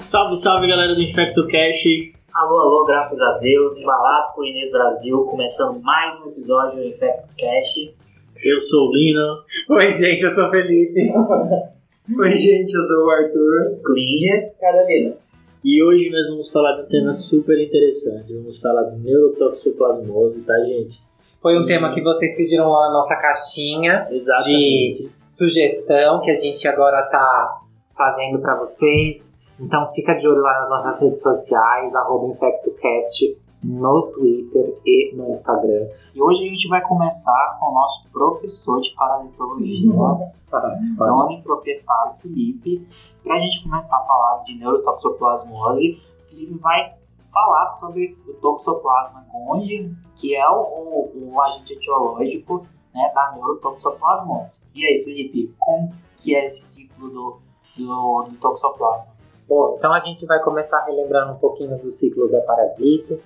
Salve, salve galera do InfectoCast. Alô, alô, graças a Deus, embalados por Inês Brasil, começando mais um episódio do InfectoCast. Eu sou o Lino. Oi, gente, eu sou o Felipe. Oi, gente, eu sou o Arthur. Klinger. Carolina. E hoje nós vamos falar de um tema super interessante. Vamos falar de neurotoxoplasmose, tá, gente? Foi um tema que vocês pediram lá na nossa caixinha Exatamente. de sugestão que a gente agora tá fazendo pra vocês. Então fica de olho lá nas nossas redes sociais, arroba InfectoCast no Twitter e no Instagram. E hoje a gente vai começar com o nosso professor de parasitologia, dono proprietário Felipe, para a gente começar a falar de neurotoxoplasmose. O Felipe vai falar sobre o toxoplasma gondii, que é o, o, o agente etiológico né, da neurotoxoplasmose. E aí, Felipe, como que é esse ciclo do, do, do toxoplasma? Bom, então a gente vai começar relembrando um pouquinho do ciclo da parasito.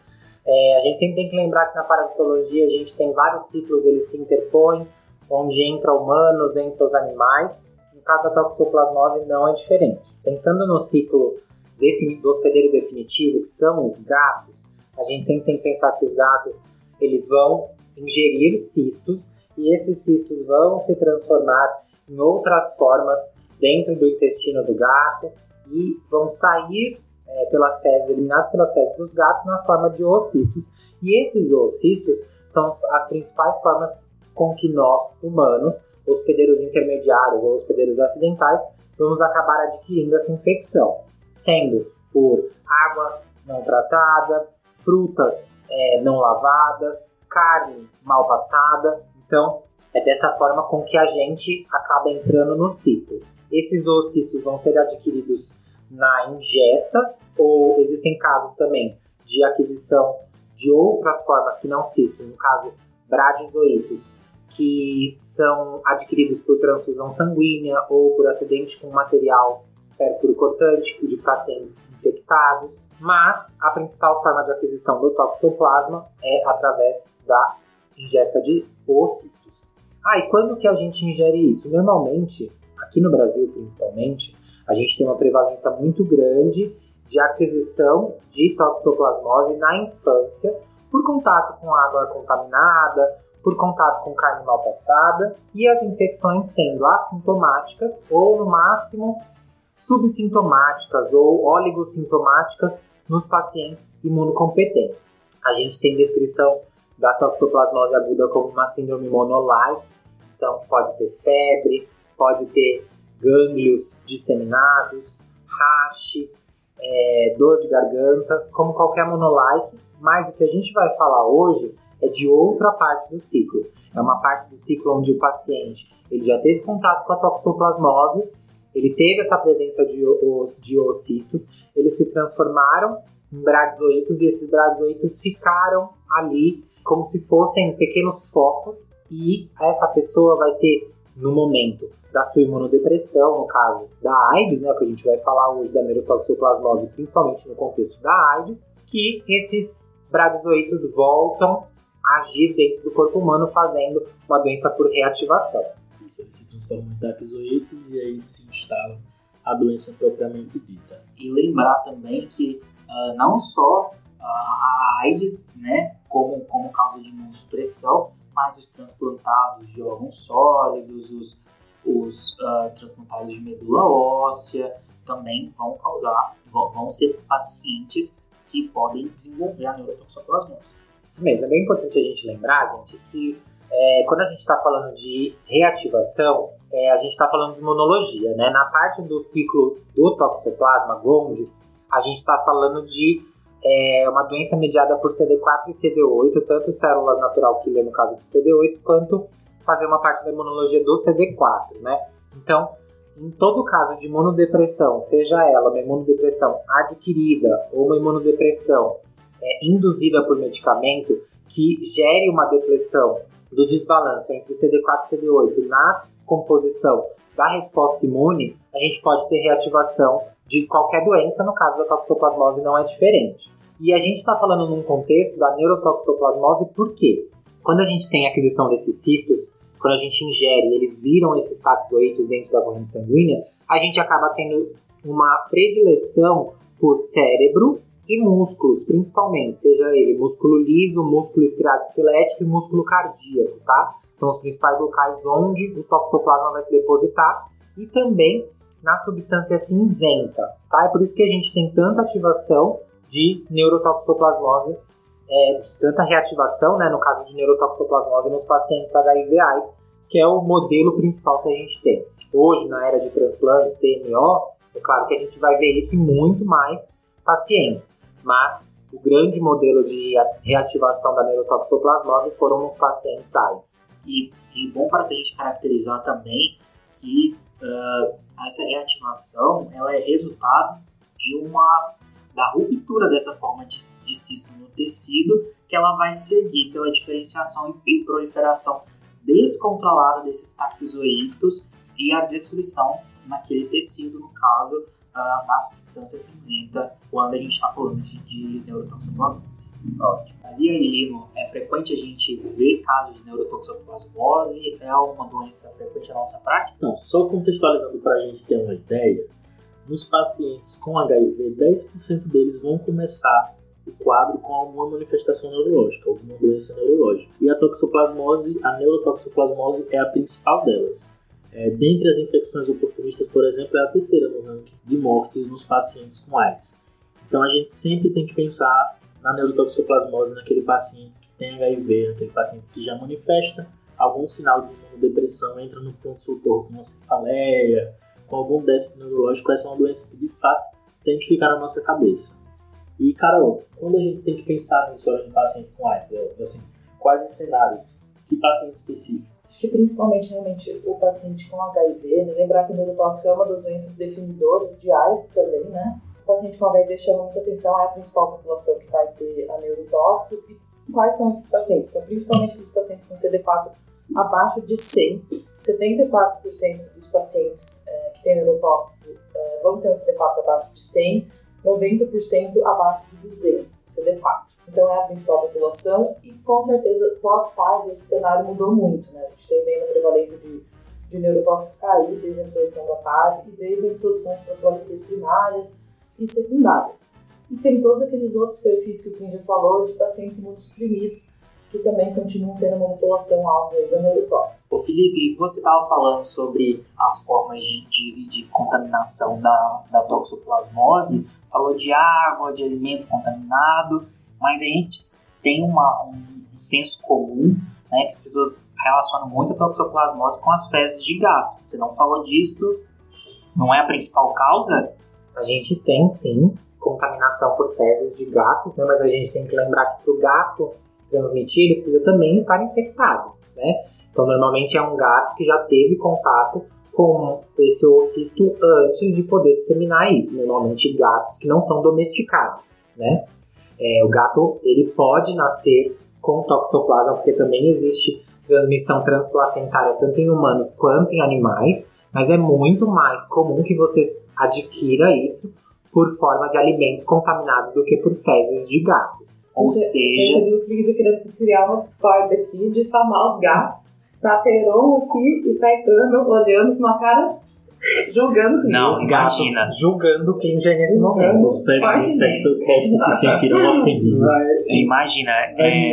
É, a gente sempre tem que lembrar que na parasitologia a gente tem vários ciclos, eles se interpõem, onde entra humanos, entra os animais. No caso da toxoplasmose não é diferente. Pensando no ciclo do hospedeiro definitivo, que são os gatos, a gente sempre tem que pensar que os gatos eles vão ingerir cistos e esses cistos vão se transformar em outras formas dentro do intestino do gato e vão sair é, pelas fezes, eliminados pelas fezes dos gatos na forma de oocistos. E esses oocistos são as principais formas com que nós, humanos, hospedeiros intermediários ou hospedeiros acidentais, vamos acabar adquirindo essa infecção, sendo por água não tratada, frutas é, não lavadas, carne mal passada. Então, é dessa forma com que a gente acaba entrando no ciclo. Esses oocistos vão ser adquiridos na ingesta, ou existem casos também de aquisição de outras formas que não cistos, no caso, bradizoitos, que são adquiridos por transfusão sanguínea ou por acidente com material pérfuro cortante de pacientes infectados, mas a principal forma de aquisição do toxoplasma é através da ingesta de oocistos. Ah, e quando que a gente ingere isso? Normalmente, aqui no Brasil principalmente, a gente tem uma prevalência muito grande de aquisição de toxoplasmose na infância por contato com água contaminada, por contato com carne mal passada e as infecções sendo assintomáticas ou no máximo subsintomáticas ou oligossintomáticas nos pacientes imunocompetentes. A gente tem descrição da toxoplasmose aguda como uma síndrome monolite, então pode ter febre, pode ter gânglios disseminados, rache, é, dor de garganta, como qualquer monolike, mas o que a gente vai falar hoje é de outra parte do ciclo. É uma parte do ciclo onde o paciente ele já teve contato com a toxoplasmose, ele teve essa presença de, de oocistos, eles se transformaram em bradizoitos e esses bradizoitos ficaram ali como se fossem pequenos focos e essa pessoa vai ter no momento da sua imunodepressão, no caso da AIDS, né, que a gente vai falar hoje da neurotoxoplasmose, principalmente no contexto da AIDS, que esses bradizoitos voltam a agir dentro do corpo humano, fazendo uma doença por reativação. Isso, eles se transformam em taquizoitos e aí se instala a doença propriamente dita. E lembrar também que uh, não só uh, a AIDS, né, como, como causa de imunossupressão, mas os transplantados de órgãos sólidos, os, os uh, transplantados de medula óssea, também vão causar, vão, vão ser pacientes que podem desenvolver a neurotoxoplasmose. Isso mesmo, é bem importante a gente lembrar, gente, que é, quando a gente está falando de reativação, é, a gente está falando de imunologia, né? Na parte do ciclo do toxoplasma GOND, a gente está falando de é uma doença mediada por CD4 e CD8, tanto células natural killer no caso do CD8, quanto fazer uma parte da imunologia do CD4, né? Então, em todo caso de imunodepressão, seja ela uma imunodepressão adquirida ou uma imunodepressão é, induzida por medicamento que gere uma depressão do desbalanço entre CD4 e CD8 na composição da resposta imune, a gente pode ter reativação de qualquer doença, no caso da toxoplasmose não é diferente. E a gente está falando num contexto da neurotoxoplasmose por quê? Quando a gente tem aquisição desses cistos, quando a gente ingere eles viram esses taxoítos dentro da corrente sanguínea, a gente acaba tendo uma predileção por cérebro e músculos, principalmente, seja ele músculo liso, músculo estriado esquelético e músculo cardíaco, tá? São os principais locais onde o toxoplasma vai se depositar e também na substância cinzenta, tá? É por isso que a gente tem tanta ativação de neurotoxoplasmose, é, de tanta reativação, né, no caso de neurotoxoplasmose nos pacientes HIV-AIDS, que é o modelo principal que a gente tem. Hoje, na era de transplante, TMO, é claro que a gente vai ver isso em muito mais pacientes, mas o grande modelo de reativação da neurotoxoplasmose foram nos pacientes AIDS. E, e bom para a gente caracterizar também que uh, essa reativação ela é resultado de uma da ruptura dessa forma de, de cisto no tecido, que ela vai seguir pela diferenciação e proliferação descontrolada desses taquizoítos e a destruição naquele tecido, no caso, uh, na substância cinzenta, quando a gente está falando de, de neurotoxoplasmose. Ótimo. Mas e aí, Lino, é frequente a gente ver casos de neurotoxoplasmose? É uma doença frequente na nossa prática? Não, só contextualizando para a gente ter uma ideia, nos pacientes com HIV, 10% deles vão começar o quadro com alguma manifestação neurológica, alguma doença neurológica. E a toxoplasmose, a neurotoxoplasmose é a principal delas. É, dentre as infecções oportunistas, por exemplo, é a terceira no ranking de mortes nos pacientes com AIDS. Então a gente sempre tem que pensar na neurotoxoplasmose naquele paciente que tem HIV, naquele paciente que já manifesta algum sinal de imunodepressão, entra no pronto-socorro com uma cefaleia, com algum déficit neurológico, essa é uma doença que de fato tem que ficar na nossa cabeça. E, Carol, quando a gente tem que pensar nisso olhando um paciente com AIDS, é, assim, quais os cenários? Que paciente específico? Acho que principalmente realmente o paciente com HIV, né? lembrar que o neurotóxico é uma das doenças definidoras de AIDS também, né? O paciente com HIV chama muita atenção, é a principal população que vai ter a neurotóxico. E quais são esses pacientes? Então, principalmente os pacientes com CD4 abaixo de 100, 74% dos pacientes têm neurotóxico é, vão ter um CD4 abaixo de 100, 90% abaixo de 200 CD4. Então é a principal população e com certeza pós-TAV esse cenário mudou muito, né? A gente tem bem a prevalência de, de neurotóxico cair desde a introdução da TAV e desde a introdução de profilaxias primárias e secundárias. E tem todos aqueles outros perfis que o Kim já falou de pacientes imunossuprimidos que também continuam sendo uma população alva da neurotóxica. Ô Felipe, você estava falando sobre as formas de, de, de contaminação da, da toxoplasmose, falou de água, de alimento contaminado, mas a gente tem uma, um, senso comum né, que as pessoas relacionam muito a toxoplasmose com as fezes de gato. Você não falou disso, não é a principal causa? A gente tem sim contaminação por fezes de gatos, né, mas a gente tem que lembrar que para o gato transmitir, ele precisa também estar infectado, né? Então, normalmente é um gato que já teve contato com esse oocisto antes de poder disseminar isso. Normalmente gatos que não são domesticados, né? É, o gato, ele pode nascer com toxoplasma, porque também existe transmissão transplacentária tanto em humanos quanto em animais, mas é muito mais comum que você adquira isso por forma de alimentos contaminados do que por fezes de gatos. Ou Você, seja. Recebi o Cris querendo criar uma discórdia aqui, difamar os gatos. Tá Peron aqui e Caetano olhando com uma cara julgando Clean. Não, imagina. Julgando o Klinger nesse momento. Os pets infectocast se sentiram ofendidos. Imagina, é,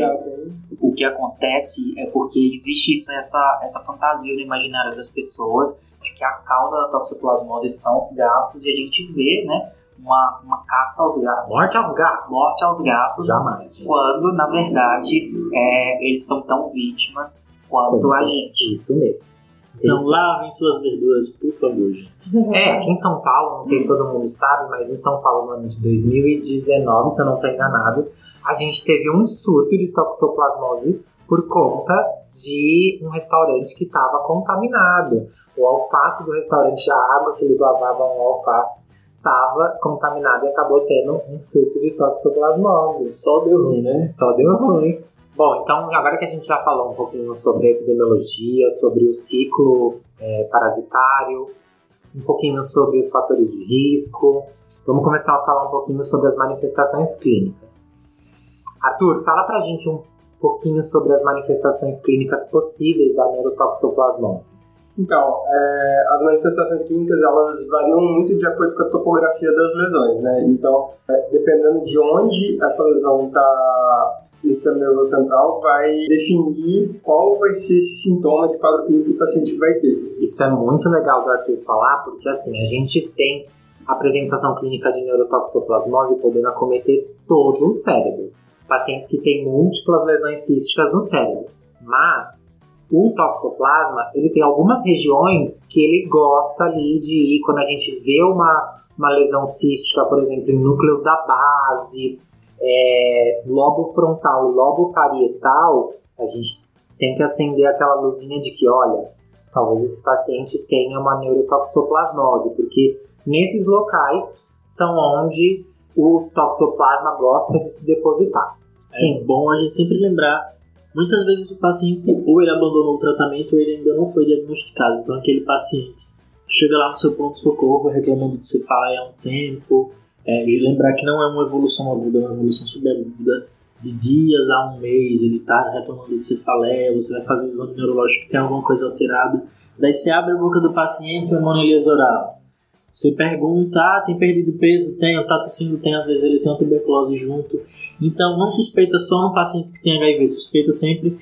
o que acontece é porque existe isso, essa, essa fantasia no imaginário das pessoas de que a causa da toxoplasmose são os gatos e a gente vê, né, uma, uma caça aos gatos. Morte aos gatos. Morte aos gatos. Jamais. Quando, na verdade, é, eles são tão vítimas quanto a gente. Isso mesmo. Então lavem suas verduras, por favor, gente. É, aqui em São Paulo, não sei se todo mundo sabe, mas em São Paulo, no ano de 2019, se eu não estou enganado, a gente teve um surto de toxoplasmose por conta de um restaurante que estava contaminado. O alface do restaurante, a água que eles lavavam o alface, estava contaminado e acabou tendo um surto de toxoplasmose. Só deu ruim, né? Só deu ruim. Bom, então agora que a gente já falou um pouquinho sobre a epidemiologia, sobre o ciclo é, parasitário, um pouquinho sobre os fatores de risco, vamos começar a falar um pouquinho sobre as manifestações clínicas. Arthur, fala pra gente um pouquinho sobre as manifestações clínicas possíveis da neurotoxoplasmose. Então, é, as manifestações clínicas elas variam muito de acordo com a topografia das lesões, né? Então, é, dependendo de onde essa lesão está sistema nervoso central, vai definir qual vai ser esse sintoma, esse quadro clínico que o paciente vai ter. Isso é muito legal do Arthur falar, porque assim, a gente tem apresentação clínica de neurotoxoplasmose podendo acometer todo o cérebro. Pacientes que têm múltiplas lesões císticas no cérebro. Mas o toxoplasma, ele tem algumas regiões que ele gosta ali de ir quando a gente vê uma, uma lesão cística, por exemplo, em núcleos da base, é, lobo frontal e lobo parietal, a gente tem que acender aquela luzinha de que, olha, talvez esse paciente tenha uma neurotoxoplasmose, porque nesses locais são onde o toxoplasma gosta de se depositar. Sim. É bom a gente sempre lembrar, muitas vezes o paciente ou ele abandonou o tratamento ou ele ainda não foi diagnosticado. Então aquele paciente chega lá no seu pronto-socorro reclamando de cefaleia há um tempo, é, de lembrar que não é uma evolução aguda, é uma evolução subaguda, de dias a um mês ele está reclamando de cefaleia, você vai fazer um exame neurológico que tem alguma coisa alterada, daí você abre a boca do paciente, o monelise oral. Você pergunta, ah, tem perdido peso? Tem, tá tossindo? Tem, às vezes ele tem uma tuberculose junto. Então, não suspeita só no paciente que tem HIV, suspeita sempre,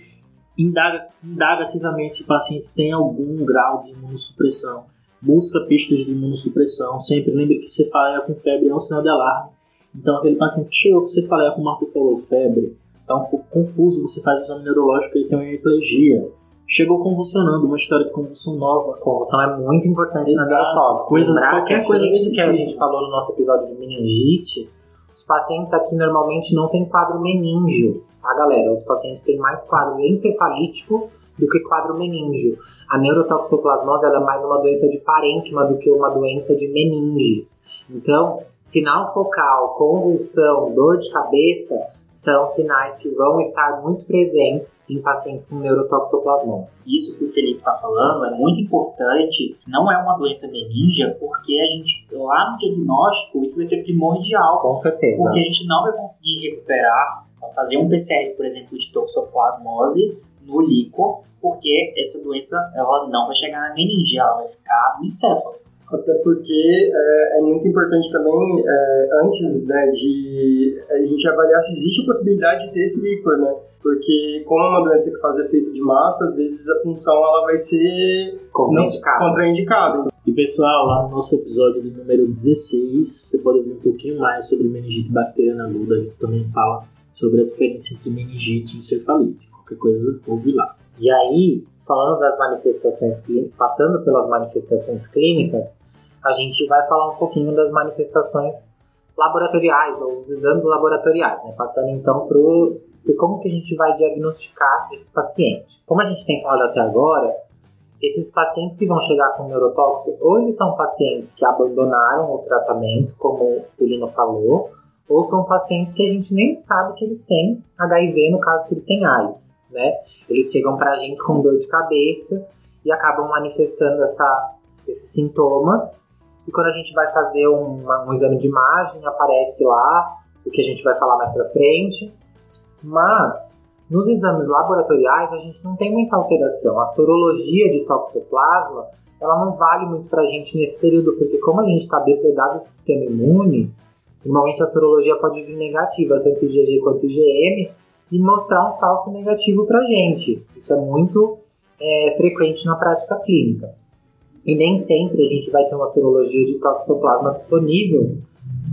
indaga, indaga ativamente se o paciente tem algum grau de imunossupressão. Busca pistas de imunossupressão. Sempre lembre que cefaleia com febre é um sinal de alarme. Então, aquele paciente que chegou com cefaleia, como o Marco falou, febre, está um pouco confuso, você faz o exame neurológico e tem uma hemiplegia chegou convulsionando, uma história de convulsão nova. Convulsão é muito importante Exato. na. Coisa, qualquer coisa que, que a gente falou no nosso episódio de meningite, os pacientes aqui normalmente não têm quadro meníngeo, tá galera? Os pacientes têm mais quadro encefalítico do que quadro meníngeo. A neurotoxoplasmose é mais uma doença de parênquima do que uma doença de meninges. Então, sinal focal, convulsão, dor de cabeça são sinais que vão estar muito presentes em pacientes com neurotoxoplasmose. Isso que o Felipe está falando é muito importante. Não é uma doença meningia, porque a gente, lá no diagnóstico, isso vai ser primordial. Com certeza. Porque a gente não vai conseguir recuperar, fazer um PCR, por exemplo, de toxoplasmose no líquor, porque essa doença ela não vai chegar na meningia, ela vai ficar no encéfalo. Até porque é, é muito importante também, é, antes né, de a gente avaliar se existe a possibilidade de ter esse líquor, né? Porque como é uma doença que faz efeito de massa, às vezes a função ela vai ser contraindicada. contraindicada. E pessoal, lá no nosso episódio de número 16, você pode ouvir um pouquinho mais sobre meningite bacteriana aguda. A gente também fala sobre a diferença entre meningite e encefalite. Qualquer coisa, ouve lá. E aí, falando das manifestações clínicas, passando pelas manifestações clínicas, a gente vai falar um pouquinho das manifestações laboratoriais ou os exames laboratoriais, né? Passando então para como que a gente vai diagnosticar esse paciente. Como a gente tem falado até agora, esses pacientes que vão chegar com neurotóxico, ou eles são pacientes que abandonaram o tratamento, como o Lino falou, ou são pacientes que a gente nem sabe que eles têm HIV no caso que eles têm AIDS, né? Eles chegam para a gente com dor de cabeça e acabam manifestando essa, esses sintomas. E quando a gente vai fazer um, um exame de imagem, aparece lá o que a gente vai falar mais para frente. Mas nos exames laboratoriais a gente não tem muita alteração. A sorologia de toxoplasma ela não vale muito para a gente nesse período, porque como a gente está depredado do sistema imune, normalmente a sorologia pode vir negativa, tanto IgG quanto IgM, e mostrar um falso negativo para gente. Isso é muito é, frequente na prática clínica. E nem sempre a gente vai ter uma sorologia de toxoplasma disponível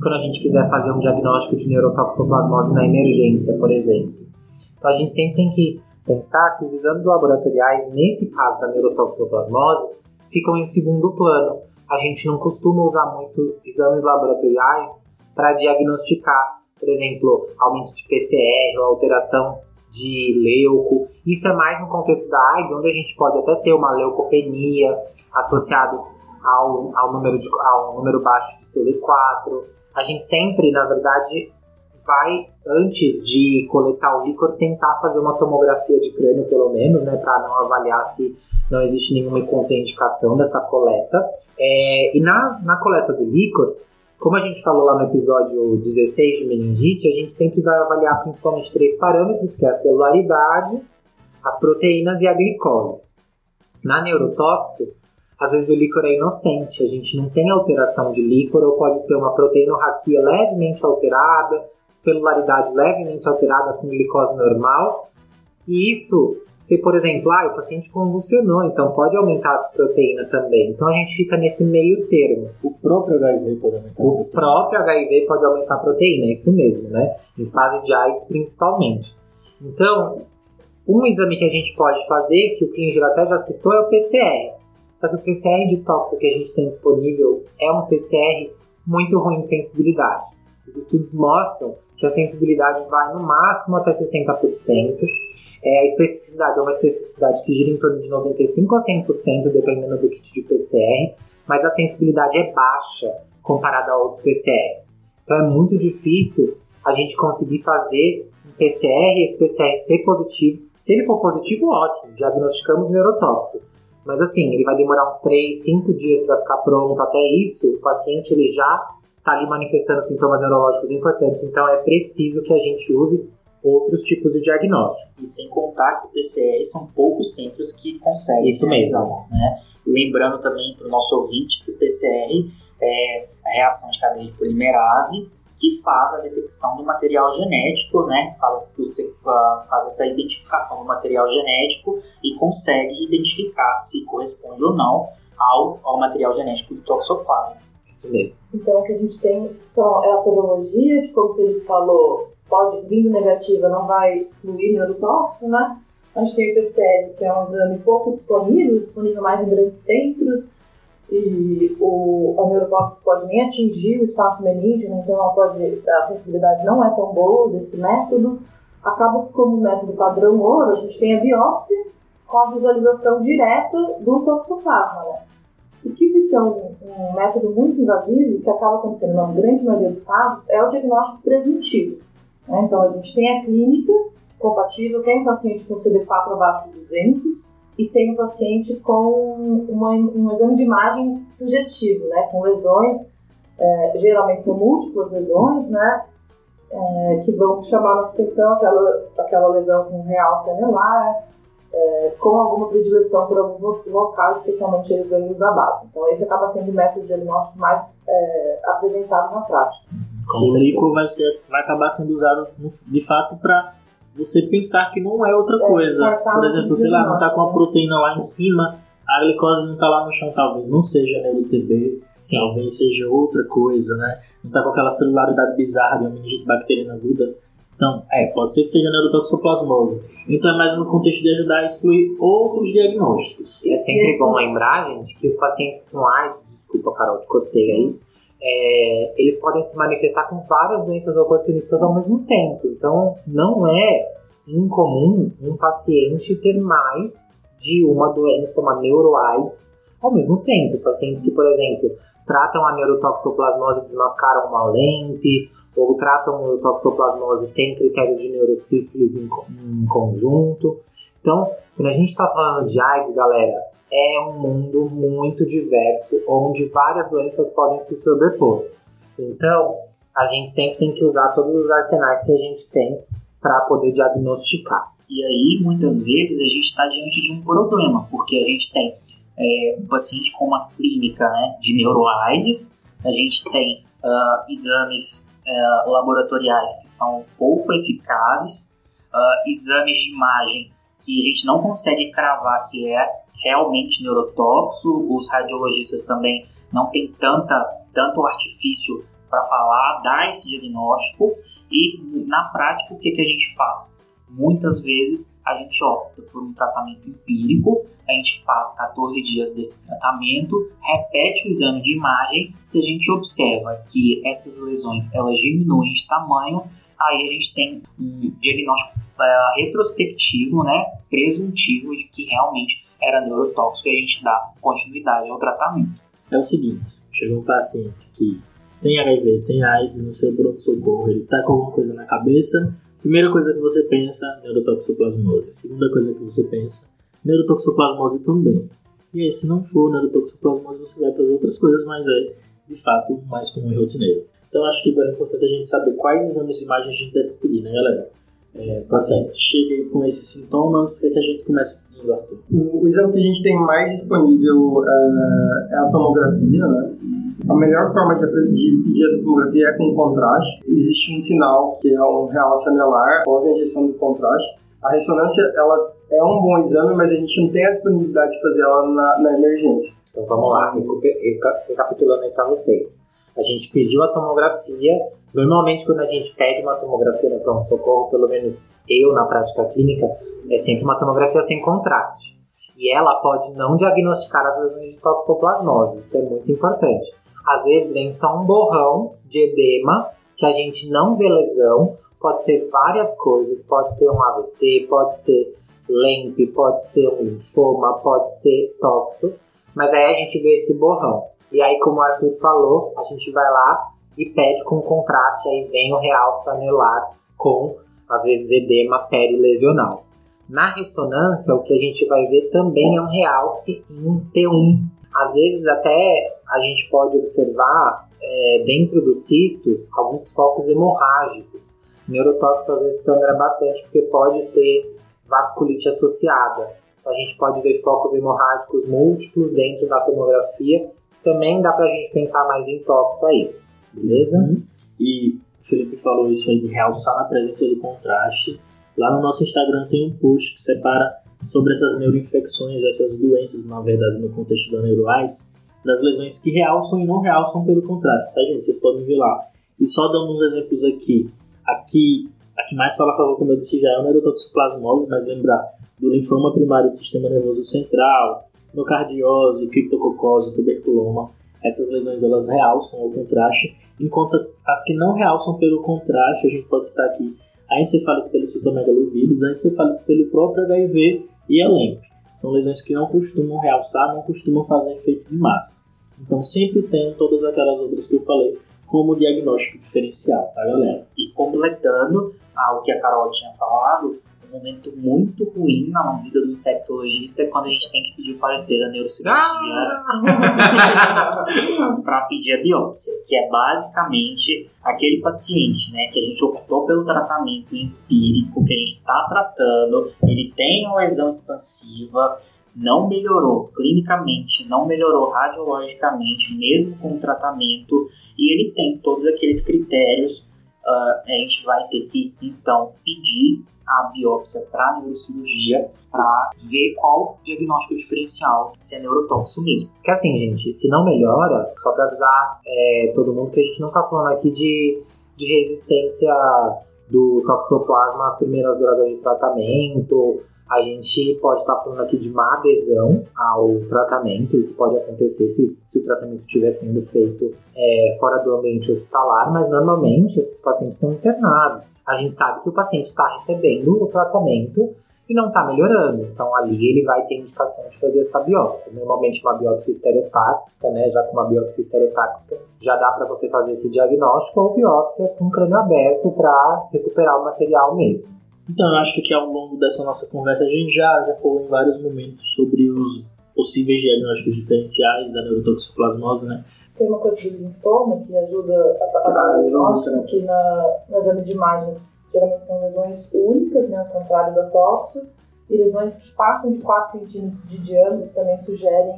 quando a gente quiser fazer um diagnóstico de neurotoxoplasmose na emergência, por exemplo. Então a gente sempre tem que pensar que os exames laboratoriais, nesse caso da neurotoxoplasmose, ficam em segundo plano. A gente não costuma usar muito exames laboratoriais para diagnosticar por exemplo, aumento de PCR ou alteração de leuco. Isso é mais no contexto da AIDS, onde a gente pode até ter uma leucopenia associado ao, ao, número, de, ao número baixo de CD4. A gente sempre, na verdade, vai, antes de coletar o líquor, tentar fazer uma tomografia de crânio, pelo menos, né, para não avaliar se não existe nenhuma contraindicação dessa coleta. É, e na, na coleta do líquor, como a gente falou lá no episódio 16 de meningite, a gente sempre vai avaliar principalmente três parâmetros, que é a celularidade, as proteínas e a glicose. Na neurotóxico, às vezes o líquor é inocente, a gente não tem alteração de líquor, ou pode ter uma proteínorraquia levemente alterada, celularidade levemente alterada com glicose normal. E isso, se por exemplo, ah, o paciente convulsionou, então pode aumentar a proteína também. Então a gente fica nesse meio termo. O próprio HIV pode aumentar a O proteína. próprio HIV pode aumentar a proteína, é isso mesmo, né? Em fase de AIDS principalmente. Então, um exame que a gente pode fazer, que o Klinger até já citou, é o PCR. Só que o PCR de tóxico que a gente tem disponível é um PCR muito ruim de sensibilidade. Os estudos mostram que a sensibilidade vai no máximo até 60%. É, a especificidade é uma especificidade que gira em torno de 95% a 100%, dependendo do kit de PCR, mas a sensibilidade é baixa comparada a outros PCR. Então é muito difícil a gente conseguir fazer um PCR e esse PCR ser positivo. Se ele for positivo, ótimo, diagnosticamos neurotóxico. Mas assim, ele vai demorar uns 3, 5 dias para ficar pronto. Até isso, o paciente ele já está ali manifestando sintomas neurológicos importantes. Então é preciso que a gente use outros tipos de diagnóstico. E sem contar que o PCR são poucos centros que conseguem Isso mesmo. né? Lembrando também para o nosso ouvinte que o PCR é a reação de cadeia de polimerase que faz a detecção do material genético, né? Faz, faz essa identificação do material genético e consegue identificar se corresponde ou não ao, ao material genético do toxoplasma. Isso mesmo. Então, o que a gente tem são, é a sorologia, que, como o Felipe falou, pode, vindo negativa, não vai excluir neurotóxico, né? A gente tem o PCR, que é um exame pouco disponível, disponível mais em grandes centros, e o, o neurotóxico pode nem atingir o espaço meníngeo, então ela pode, a sensibilidade não é tão boa desse método. Acaba como método padrão ouro, a gente tem a biópsia com a visualização direta do toxoplasma, né? O que por ser um, um método muito invasivo, que acaba acontecendo na grande maioria dos casos, é o diagnóstico presuntivo. Né? Então a gente tem a clínica compatível, tem um paciente com CD4 abaixo de 200 e tem um paciente com uma- um exame de imagem sugestivo, né? Com lesões, é, geralmente são múltiplas lesões, né? É, que vão chamar nossa atenção, aquela, aquela lesão com realce anelar, é, com alguma predileção por algum lo- local, especialmente os ganhos da base. Então, esse acaba sendo o método diagnóstico mais é, apresentado na prática. O líquor vai, ser, vai acabar sendo usado no- de fato para você pensar que não é outra É, coisa. Por exemplo, sei lá, não tá com a né? proteína lá em cima, a glicose não tá lá no chão, talvez não seja neuro-TB, Sim. talvez seja outra coisa, né? Não tá com aquela celularidade bizarra de uma meningite bacteriana aguda. Então, é, pode ser que seja neurotoxoplasmose. Então é mais no contexto de ajudar a excluir outros diagnósticos. É sempre Esses- bom lembrar, gente, que os pacientes com AIDS, desculpa, Carol, te cortei aí, é, eles podem se manifestar com várias doenças oportunistas ao mesmo tempo. Então, não é incomum um paciente ter mais de uma doença, uma neuro-AIDS, ao mesmo tempo. Pacientes que, por exemplo, tratam a neurotoxoplasmose e desmascaram uma LEMP, ou tratam neurotoxoplasmose e têm critérios de neurosífilis em, em conjunto. Então, quando a gente está falando de AIDS, galera, é um mundo muito diverso, onde várias doenças podem se sobrepor. Então, a gente sempre tem que usar todos os arsenais que a gente tem para poder diagnosticar. E aí, muitas vezes, a gente está diante de um problema, porque a gente tem é, um paciente com uma clínica né, de neuroaides, a gente tem ah, exames ah, laboratoriais que são pouco eficazes, ah, exames de imagem que a gente não consegue cravar que é realmente neurotóxico, os radiologistas também não têm tanta, tanto artifício para falar, dar esse diagnóstico, e na prática o que, que a gente faz? Muitas vezes a gente opta por um tratamento empírico, a gente faz 14 dias desse tratamento, repete o exame de imagem, se a gente observa que essas lesões elas diminuem de tamanho, aí a gente tem um diagnóstico eh, retrospectivo, né, presuntivo de que realmente era neurotóxico e a gente dá continuidade ao tratamento. É o seguinte, chegou um paciente que tem HIV, tem AIDS no seu pronto-socorro, ele tá com alguma coisa na cabeça, primeira coisa que você pensa, neurotoxoplasmose. Segunda coisa que você pensa, neurotoxoplasmose também. E aí, se não for neurotoxoplasmose, você vai para as outras coisas, mas é, de fato, mais comum e rotineiro. Então, acho que agora é importante a gente saber quais exames de imagem a gente deve pedir, né, galera? É, o paciente chega com esses sintomas, o que, é que a gente começa a pedir? indo, Arthur? O, o exame que a gente tem mais disponível é, é a tomografia, né? A melhor forma de, de pedir essa tomografia é com contraste. Existe um sinal que é um realce anelar após a injeção do contraste. A ressonância ela é um bom exame, mas a gente não tem a disponibilidade de fazer ela na, na emergência. Então vamos lá, recapitulando aí para vocês. A gente pediu a tomografia. Normalmente, quando a gente pede uma tomografia no pronto-socorro, pelo menos eu na prática clínica, é sempre uma tomografia sem contraste. E ela pode não diagnosticar as lesões de toxoplasmose, isso é muito importante. Às vezes vem só um borrão de edema, que a gente não vê lesão, pode ser várias coisas, pode ser um AVC, pode ser LEMP, pode ser um linfoma, pode ser toxo, mas aí a gente vê esse borrão. E aí, como o Arthur falou, a gente vai lá e pede com contraste, aí vem o realce anelar com, às vezes, edema perilesional. Na ressonância, o que a gente vai ver também é um realce em T1. Às vezes, até a gente pode observar é, dentro dos cistos alguns focos hemorrágicos. Neurotóxico às vezes sangra bastante porque pode ter vasculite associada. Então, a gente pode ver focos hemorrágicos múltiplos dentro da tomografia. Também dá pra gente pensar mais em tóxico aí, beleza? Uhum. E o Felipe falou isso aí de realçar na presença de contraste. Lá no nosso Instagram tem um post que separa sobre essas neuroinfecções, essas doenças, na verdade, no contexto da neuroaids, das lesões que realçam e não realçam pelo contraste, tá, gente? Vocês podem ver lá. E só dando uns exemplos aqui. Aqui, a que mais fala a favor, como eu disse já, é o neurotoxoplasmose, mas lembrar do linfoma primário do sistema nervoso central, nocardiose, criptococose, tuberculoma. Essas lesões elas realçam o contraste, enquanto as que não realçam pelo contraste, a gente pode citar aqui a encefalite pelo citomegalovírus, a encefalite pelo próprio HIV e a LEMP. São lesões que não costumam realçar, não costumam fazer efeito de massa. Então sempre tem todas aquelas outras que eu falei como diagnóstico diferencial, tá galera? E completando ao que a Carol tinha falado, momento muito ruim na vida do infectologista é quando a gente tem que pedir o parecer da neurocirurgia ah! para pedir a biópsia, que é basicamente aquele paciente né, que a gente optou pelo tratamento empírico, que a gente está tratando, ele tem uma lesão expansiva, não melhorou clinicamente, não melhorou radiologicamente, mesmo com o tratamento, e ele tem todos aqueles critérios, uh, a gente vai ter que então pedir a biópsia para neurocirurgia para ver qual diagnóstico diferencial, se é neurotóxico mesmo. Que assim, gente, se não melhora, só para avisar é, todo mundo que a gente não tá falando aqui de, de resistência do toxoplasma às primeiras drogas de tratamento. A gente pode estar tá falando aqui de má adesão ao tratamento, isso pode acontecer se, se o tratamento estiver sendo feito é, fora do ambiente hospitalar, mas normalmente esses pacientes estão internados a gente sabe que o paciente está recebendo o tratamento e não está melhorando. Então ali ele vai ter indicação de fazer essa biópsia. Normalmente uma biópsia estereotáxica, né? Já com uma biópsia estereotáxica já dá para você fazer esse diagnóstico ou biópsia com crânio aberto para recuperar o material mesmo. Então eu acho que aqui ao longo dessa nossa conversa a gente já, já falou em vários momentos sobre os possíveis diagnósticos diferenciais da neurotoxoplasmose, né? Tem uma coisa do linfoma que ajuda a, a dar diagnóstico, que na, na exame de imagem geralmente são lesões únicas, né, ao contrário da toxo, e lesões que passam de 4 centímetros de diâmetro também sugerem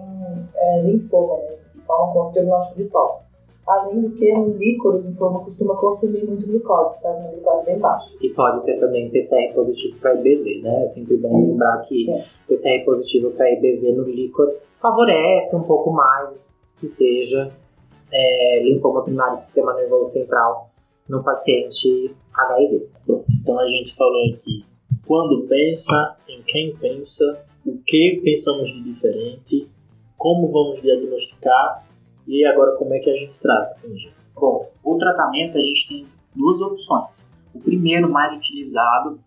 é, linfoma, né, que falam com o diagnóstico de toxo. Além do que, no líquor, o linfoma costuma consumir muito glicose, faz uma glicose bem baixa. E pode ter também PCR positivo para IBV, né? É sempre bom Isso, lembrar que sim. PCR positivo para IBV no líquor favorece um pouco mais que seja é, linfoma primário do sistema nervoso central no paciente HIV. Pronto, então a gente falou aqui quando pensa, em quem pensa, o que pensamos de diferente, como vamos diagnosticar e agora como é que a gente trata, Bom, o tratamento a gente tem duas opções. O primeiro, mais utilizado,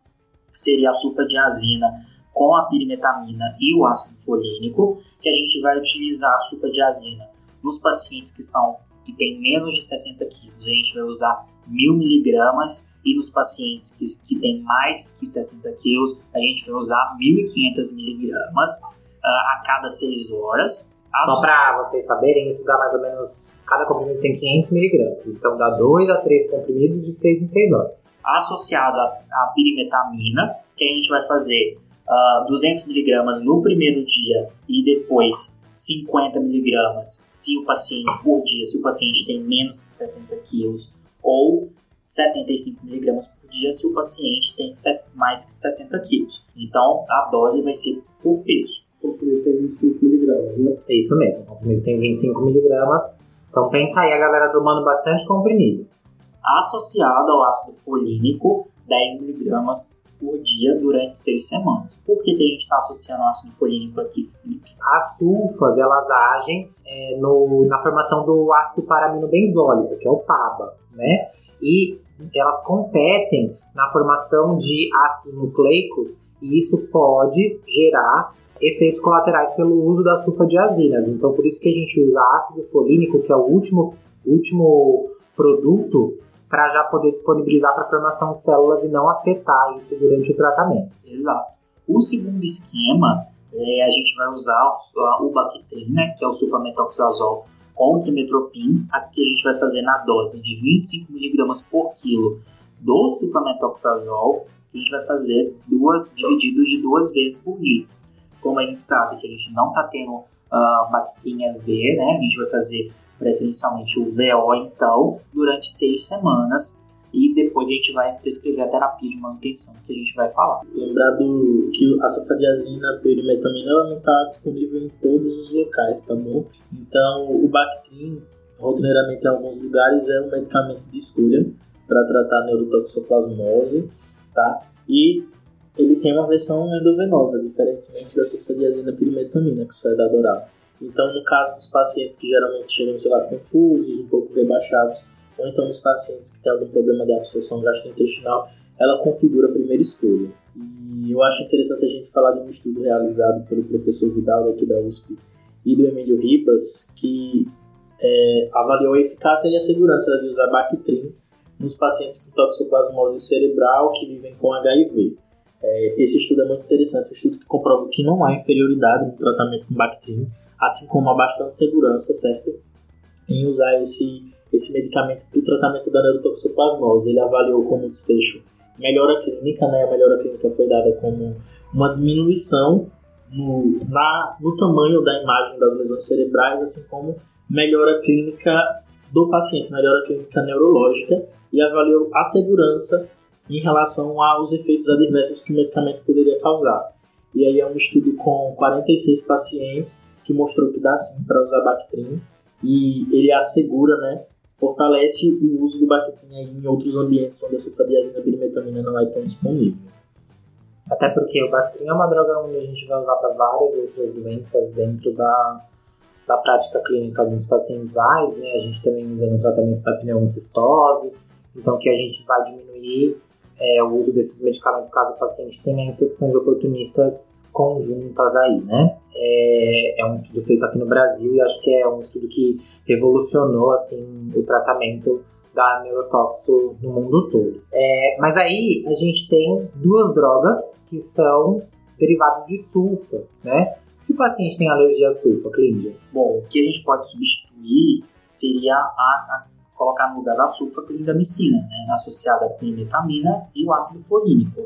seria a sulfadiazina com a pirimetamina e o ácido folínico, que a gente vai utilizar a sulfadiazina nos pacientes que são que têm menos de 60 quilos, a gente vai usar 1000 miligramas e nos pacientes que, que têm mais que 60 quilos, a gente vai usar 1.500 miligramas uh, a cada 6 horas. As... Só para vocês saberem, isso dá mais ou menos. Cada comprimido tem 500 miligramas, então dá 2 a 3 comprimidos de 6 em 6 horas. Associado à pirimetamina, que a gente vai fazer uh, 200 miligramas no primeiro dia e depois 50 miligramas se o paciente por dia, se o paciente tem menos que 60 quilos, ou 75 miligramas por dia se o paciente tem mais que 60 quilos. Então a dose vai ser por peso. Comprimido tem 25 miligramas, né? É isso mesmo, o comprimido tem 25 miligramas. Então pensa aí a galera tomando bastante comprimido. Associado ao ácido folínico, 10 miligramas por dia durante seis semanas. Por que, que a gente está associando ácido folínico aqui, Felipe? As sulfas, elas agem é, no, na formação do ácido paramino-benzólico, que é o PABA, né? E elas competem na formação de ácidos nucleicos e isso pode gerar efeitos colaterais pelo uso das sulfadiazinas. Então, por isso que a gente usa ácido folínico, que é o último, último produto para já poder disponibilizar para a formação de células e não afetar isso durante o tratamento. Exato. O segundo esquema, é, a gente vai usar o, o Bactrim, né, que é o sulfametoxazol com trimetropin, aqui a gente vai fazer na dose de 25mg por quilo do sulfametoxazol, que a gente vai fazer duas, dividido de duas vezes por dia. Como a gente sabe que a gente não está tendo uh, bactrinha V, né, a gente vai fazer preferencialmente o VO, então, durante seis semanas. E depois a gente vai prescrever a terapia de manutenção, que a gente vai falar. Lembrando que a sulfadiazina, perimetamina, não está disponível em todos os locais, tá bom? Então, o Bactrim, rotineiramente em alguns lugares, é um medicamento de escolha para tratar neurotoxoplasmose, tá? E tem uma versão endovenosa, diferentemente da sulfadiazina perimetamina, que só é dado oral. Então, no caso dos pacientes que geralmente chegam, sei lá, confusos, um pouco rebaixados, ou então nos pacientes que têm algum problema de absorção gastrointestinal, ela configura a primeira escolha. E eu acho interessante a gente falar de um estudo realizado pelo professor Vidal aqui da USP e do Emílio Ribas, que é, avaliou a eficácia e a segurança de usar Bactrim nos pacientes com toxoplasmose cerebral que vivem com HIV. É, esse estudo é muito interessante, um estudo que comprova que não há inferioridade no tratamento com Bactrim assim como há bastante segurança, certo? Em usar esse, esse medicamento para o tratamento da neurotoxoplasmose. Ele avaliou como desfecho melhora clínica, né? A melhora clínica foi dada como uma diminuição no, na, no tamanho da imagem das lesões cerebrais, assim como melhora clínica do paciente, melhora clínica neurológica, e avaliou a segurança em relação aos efeitos adversos que o medicamento poderia causar. E aí é um estudo com 46 pacientes que mostrou que dá sim para usar Bactrim e ele assegura, né, fortalece o uso do Bactrim em outros ambientes onde a sulfadiazina perimetamina não é tão disponível. Até porque o Bactrim é uma droga onde a gente vai usar para várias outras doenças dentro da, da prática clínica dos pacientes AIDS, né? A gente também usa no tratamento da pneumocistose, então que a gente vai diminuir é, o uso desses medicamentos caso o paciente tenha infecções oportunistas conjuntas aí, né? É, é, um estudo feito aqui no Brasil e acho que é um estudo que revolucionou, assim, o tratamento da neurotóxico no mundo todo. É, mas aí a gente tem duas drogas que são derivados de sulfa, né? Se o paciente tem alergia a sulfa, Clíndia? Bom, o que a gente pode substituir seria a, a colocar no lugar da sulfaclindamicina, né, associada à climetamina e o ácido folínico.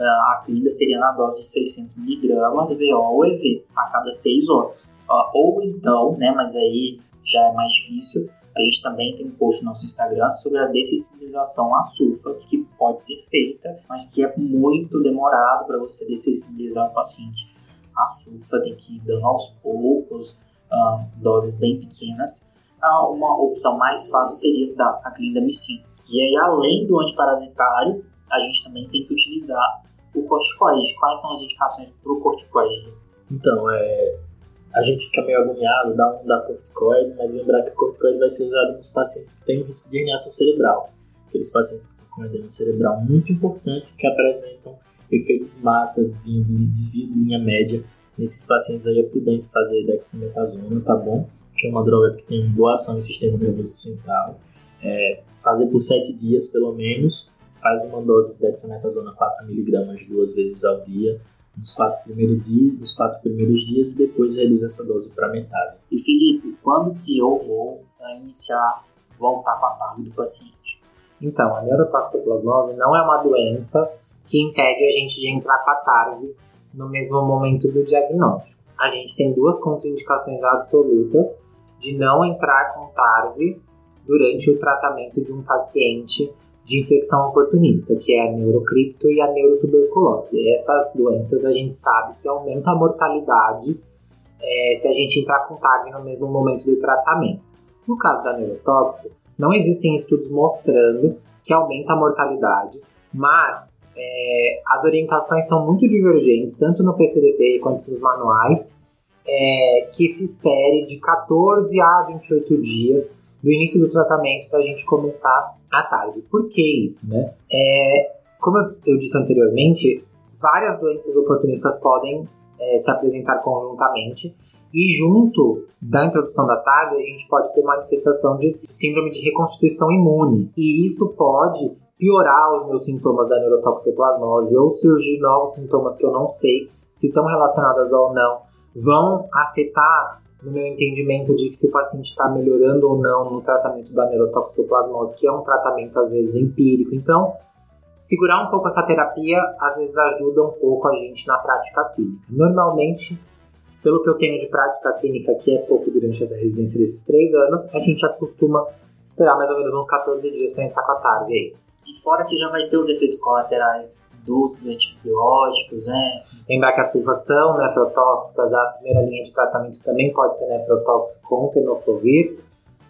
Ah, a clinda seria na dose de 600mg VO ou EV a cada 6 horas. Ah, ou então, né, mas aí já é mais difícil, a gente também tem um post no nosso Instagram sobre a dessensibilização à sulfa, que pode ser feita, mas que é muito demorado para você dessensibilizar o paciente. A sulfa tem que ir dando aos poucos, uh, doses bem pequenas, uma opção mais fácil seria dar a clindamicina. E aí, além do antiparasitário, a gente também tem que utilizar o corticoide. Quais são as indicações para o corticoide? Então, é, a gente fica meio agoniado, dá um da corticoide, mas lembrar que o corticoide vai ser usado nos pacientes que têm risco de herniação cerebral. Aqueles pacientes que estão com edema cerebral muito importante, que apresentam efeito de massa, desvio de, desvio de linha média. Nesses pacientes aí é prudente fazer dexametasona, tá bom? Que é uma droga que tem boa ação no sistema nervoso central. É, fazer por 7 dias, pelo menos, faz uma dose de dexametasona 4mg duas vezes ao dia, nos quatro primeiros dias, nos quatro primeiros dias e depois reduz essa dose para metade. E Felipe, quando que eu vou iniciar, voltar com a TARV do paciente? Então, a neurotoxoplasmose não é uma doença que impede a gente de entrar com a TARV no mesmo momento do diagnóstico. A gente tem duas contraindicações absolutas de não entrar com TARV durante o tratamento de um paciente de infecção oportunista, que é a neurocripto e a neurotuberculose. Essas doenças a gente sabe que aumenta a mortalidade é, se a gente entrar com TARV no mesmo momento do tratamento. No caso da neurotóxico, não existem estudos mostrando que aumenta a mortalidade, mas é, as orientações são muito divergentes, tanto no PCDT quanto nos manuais, é, que se espere de 14 a 28 dias do início do tratamento para a gente começar a tarde. Por que isso, né? É, como eu disse anteriormente, várias doenças oportunistas podem é, se apresentar conjuntamente e junto da introdução da tarde a gente pode ter manifestação de síndrome de reconstituição imune e isso pode piorar os meus sintomas da neurotoxoplasmose ou surgir novos sintomas que eu não sei se estão relacionados ou não, vão afetar no meu entendimento de que se o paciente está melhorando ou não no tratamento da neurotoxoplasmose, que é um tratamento às vezes empírico. Então, segurar um pouco essa terapia às vezes ajuda um pouco a gente na prática clínica. Normalmente, pelo que eu tenho de prática clínica, que é pouco durante essa residência desses três anos, a gente acostuma esperar mais ou menos uns 14 dias para entrar com a tarde aí. E fora que já vai ter os efeitos colaterais dos antibióticos, né? Lembrar que as sulfas são nefrotóxicas, a primeira linha de tratamento também pode ser nefrotóxica com tenofovir.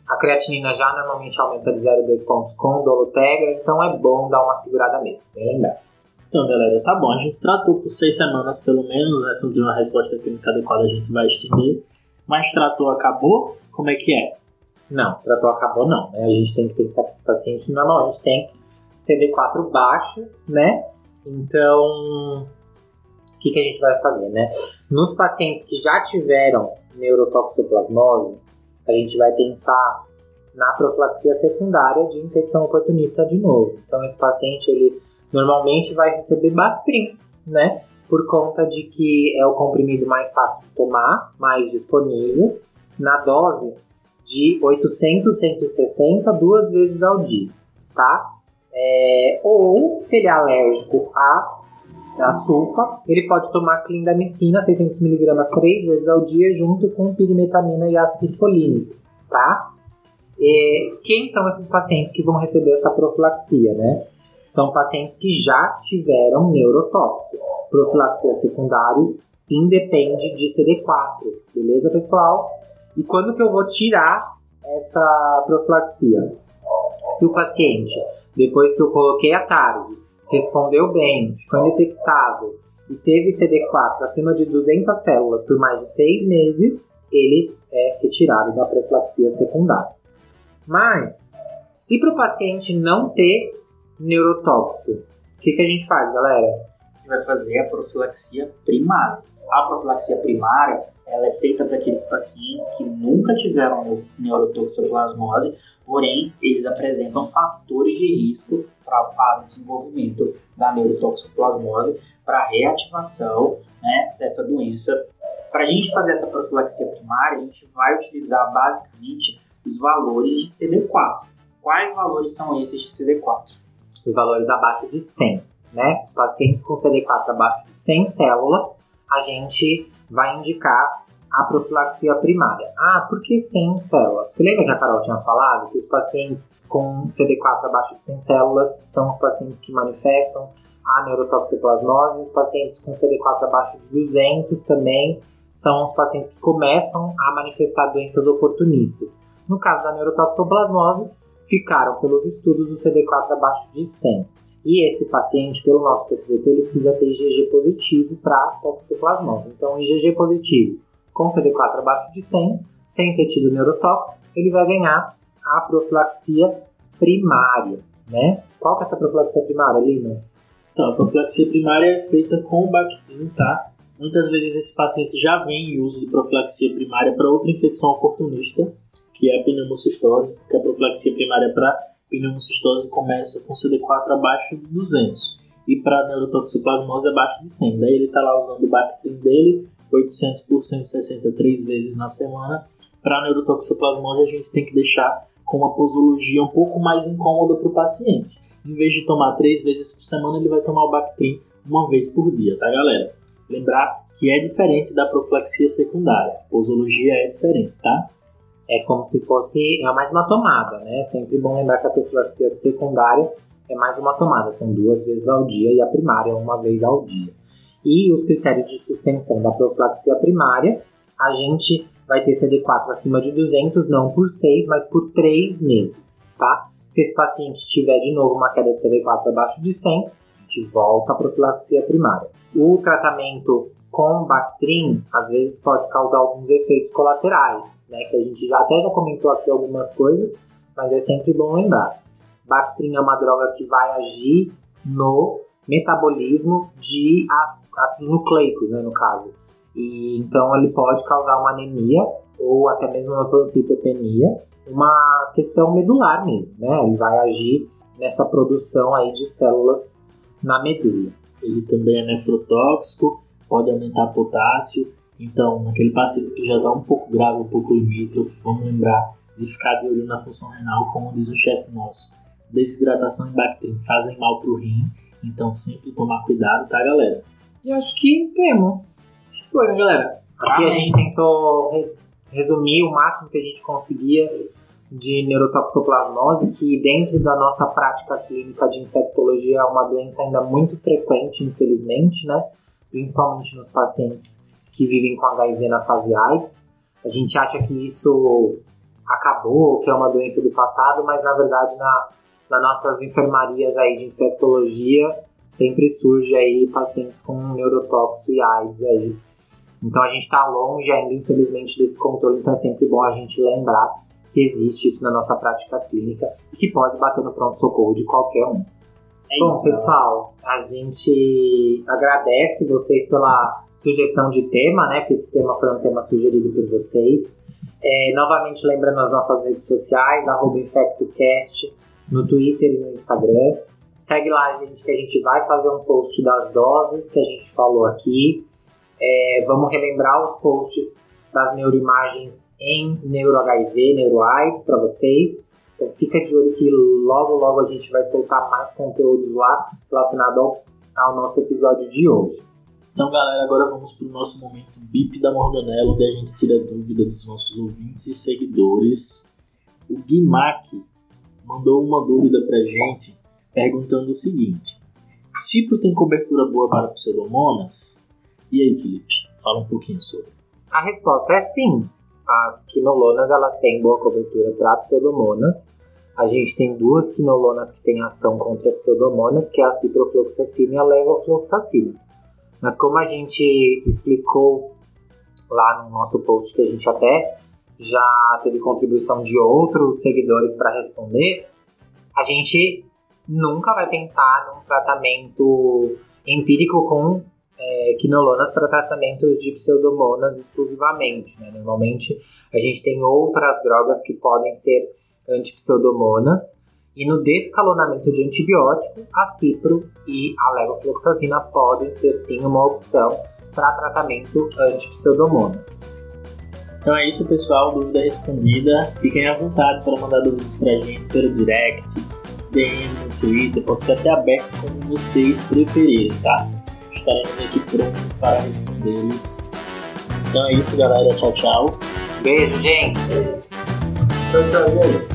A creatinina já normalmente aumenta de 0,2 pontos com dolutegra, então é bom dar uma segurada mesmo, bem lembrar. Então, galera, tá bom. A gente tratou por seis semanas pelo menos, né? Se não tiver uma resposta clínica adequada, a gente vai estender. Mas tratou, acabou? Como é que é? Não, tratou, acabou não. Né? A gente tem que pensar que esse paciente normalmente tem CD4 baixo, né? Então, o que, que a gente vai fazer, né? Nos pacientes que já tiveram neurotoxoplasmose, a gente vai pensar na profilaxia secundária de infecção oportunista de novo. Então, esse paciente, ele normalmente vai receber Bactrim, né? Por conta de que é o comprimido mais fácil de tomar, mais disponível, na dose de 800, 160 duas vezes ao dia, tá? É, ou, se ele é alérgico a, a sulfa, ele pode tomar clindamicina 600mg três vezes ao dia, junto com pirimetamina e ácido folínico, tá? E quem são esses pacientes que vão receber essa profilaxia, né? São pacientes que já tiveram neurotóxico. Profilaxia secundária independe de CD4, beleza, pessoal? E quando que eu vou tirar essa profilaxia? Se o paciente depois que eu coloquei a tarde, respondeu bem, ficou indetectável e teve CD4 acima de 200 células por mais de 6 meses, ele é retirado da profilaxia secundária. Mas, e para o paciente não ter neurotóxico? O que, que a gente faz, galera? A gente vai fazer a profilaxia primária. A profilaxia primária ela é feita para aqueles pacientes que nunca tiveram neurotoxoplasmose porém eles apresentam fatores de risco para o desenvolvimento da neurotoxoplasmose, para a reativação né, dessa doença. Para a gente fazer essa profilaxia primária, a gente vai utilizar basicamente os valores de CD4. Quais valores são esses de CD4? Os valores abaixo de 100, né? Os pacientes com CD4 abaixo de 100 células, a gente vai indicar a profilaxia primária. Ah, por que 100 células? Porque lembra que a Carol tinha falado que os pacientes com CD4 abaixo de 100 células são os pacientes que manifestam a neurotoxoplasmose, os pacientes com CD4 abaixo de 200 também são os pacientes que começam a manifestar doenças oportunistas. No caso da neurotoxoplasmose, ficaram pelos estudos do CD4 abaixo de 100. E esse paciente, pelo nosso PCDT, ele precisa ter IgG positivo para toxoplasmose. Então, IgG positivo com CD4 abaixo de 100, sem ter tido neurotóxico, ele vai ganhar a profilaxia primária, né? Qual que é essa profilaxia primária, Lina? Então, a profilaxia primária é feita com o Bactrim, tá? Muitas vezes esse paciente já vem em uso de profilaxia primária para outra infecção oportunista, que é a pneumocistose, que a profilaxia primária para pneumocistose começa com CD4 abaixo de 200 e para neurotoxoplasmose abaixo de 100. Daí ele está lá usando o Bactrim dele 800 por 163 vezes na semana. Para neurotoxoplasmose, a gente tem que deixar com uma posologia um pouco mais incômoda para o paciente. Em vez de tomar três vezes por semana, ele vai tomar o Bactrim uma vez por dia, tá, galera? Lembrar que é diferente da profilaxia secundária. A posologia é diferente, tá? É como se fosse é mais uma tomada, né? Sempre bom lembrar que a profilaxia secundária é mais uma tomada, são duas vezes ao dia e a primária é uma vez ao dia. E os critérios de suspensão da profilaxia primária, a gente vai ter CD4 acima de 200, não por 6, mas por 3 meses, tá? Se esse paciente tiver de novo uma queda de CD4 abaixo de 100, a gente volta à profilaxia primária. O tratamento com Bactrim, às vezes pode causar alguns efeitos colaterais, né? Que a gente já até já comentou aqui algumas coisas, mas é sempre bom lembrar. Bactrim é uma droga que vai agir no metabolismo de ácidos nucleicos, né, no caso. E então ele pode causar uma anemia ou até mesmo uma pancitopenia, uma questão medular mesmo, né? Ele vai agir nessa produção aí de células na medula. Ele também é nefrotóxico, pode aumentar potássio. Então, naquele paciente que já está um pouco grave, um pouco limítrofe, vamos lembrar de ficar de olho na função renal, como diz o chefe nosso. Desidratação e bactrim fazem mal para o rim, então sempre tomar cuidado, tá, galera? E acho que temos. Acho que foi, né, galera? Aqui a gente tentou re resumir o máximo que a gente conseguia de neurotoxoplasmose, que dentro da nossa prática clínica de infectologia é uma doença ainda muito frequente, infelizmente, né? Principalmente nos pacientes que vivem com HIV na fase AIDS. A gente acha que isso acabou, que é uma doença do passado, mas na verdade na, nas nossas enfermarias aí de infectologia sempre surge aí pacientes com neurotóxico e AIDS aí. Então a gente está longe ainda, infelizmente, desse controle, então é sempre bom a gente lembrar que existe isso na nossa prática clínica e que pode bater no pronto-socorro de qualquer um. É Bom, isso, pessoal, a gente agradece vocês pela sugestão de tema, né? Que esse tema foi um tema sugerido por vocês. É, novamente lembrando as nossas redes sociais, arroba InfectoCast, no Twitter e no Instagram. Segue lá, gente, que a gente vai fazer um post das doses que a gente falou aqui. É, vamos relembrar os posts das neuroimagens em neuro-HIV, neuro-AIDS para vocês. Então fica de olho que logo, logo a gente vai soltar mais conteúdos lá relacionado ao, ao nosso episódio de hoje. Então, galera, agora vamos para o nosso momento BIP da Morganela, onde a gente tira dúvida dos nossos ouvintes e seguidores. O Guimac mandou uma dúvida para a gente, perguntando o seguinte: Cipro tem cobertura boa para pseudomonas? E aí, Felipe, fala um pouquinho sobre. A resposta é sim. As quinolonas elas têm boa cobertura para pseudomonas. A gente tem duas quinolonas que têm ação contra pseudomonas, que é a ciprofloxacina e a levofloxacina. Mas como a gente explicou lá no nosso post, que a gente até já teve contribuição de outros seguidores para responder, a gente nunca vai pensar num tratamento empírico com é, quinolonas para tratamentos de pseudomonas exclusivamente. Né? Normalmente a gente tem outras drogas que podem ser antipseudomonas e no descalonamento de antibiótico, a cipro e a levofloxacina podem ser sim uma opção para tratamento antipseudomonas. Então é isso, pessoal. Dúvida respondida. Fiquem à vontade para mandar dúvidas para a gente pelo direct, DM no Twitter, pode ser até aberto como vocês preferirem, tá? estaremos aqui prontos para respondê-los. Então é isso, galera. Tchau, tchau. Beijo, gente. Tchau, tchau, gente.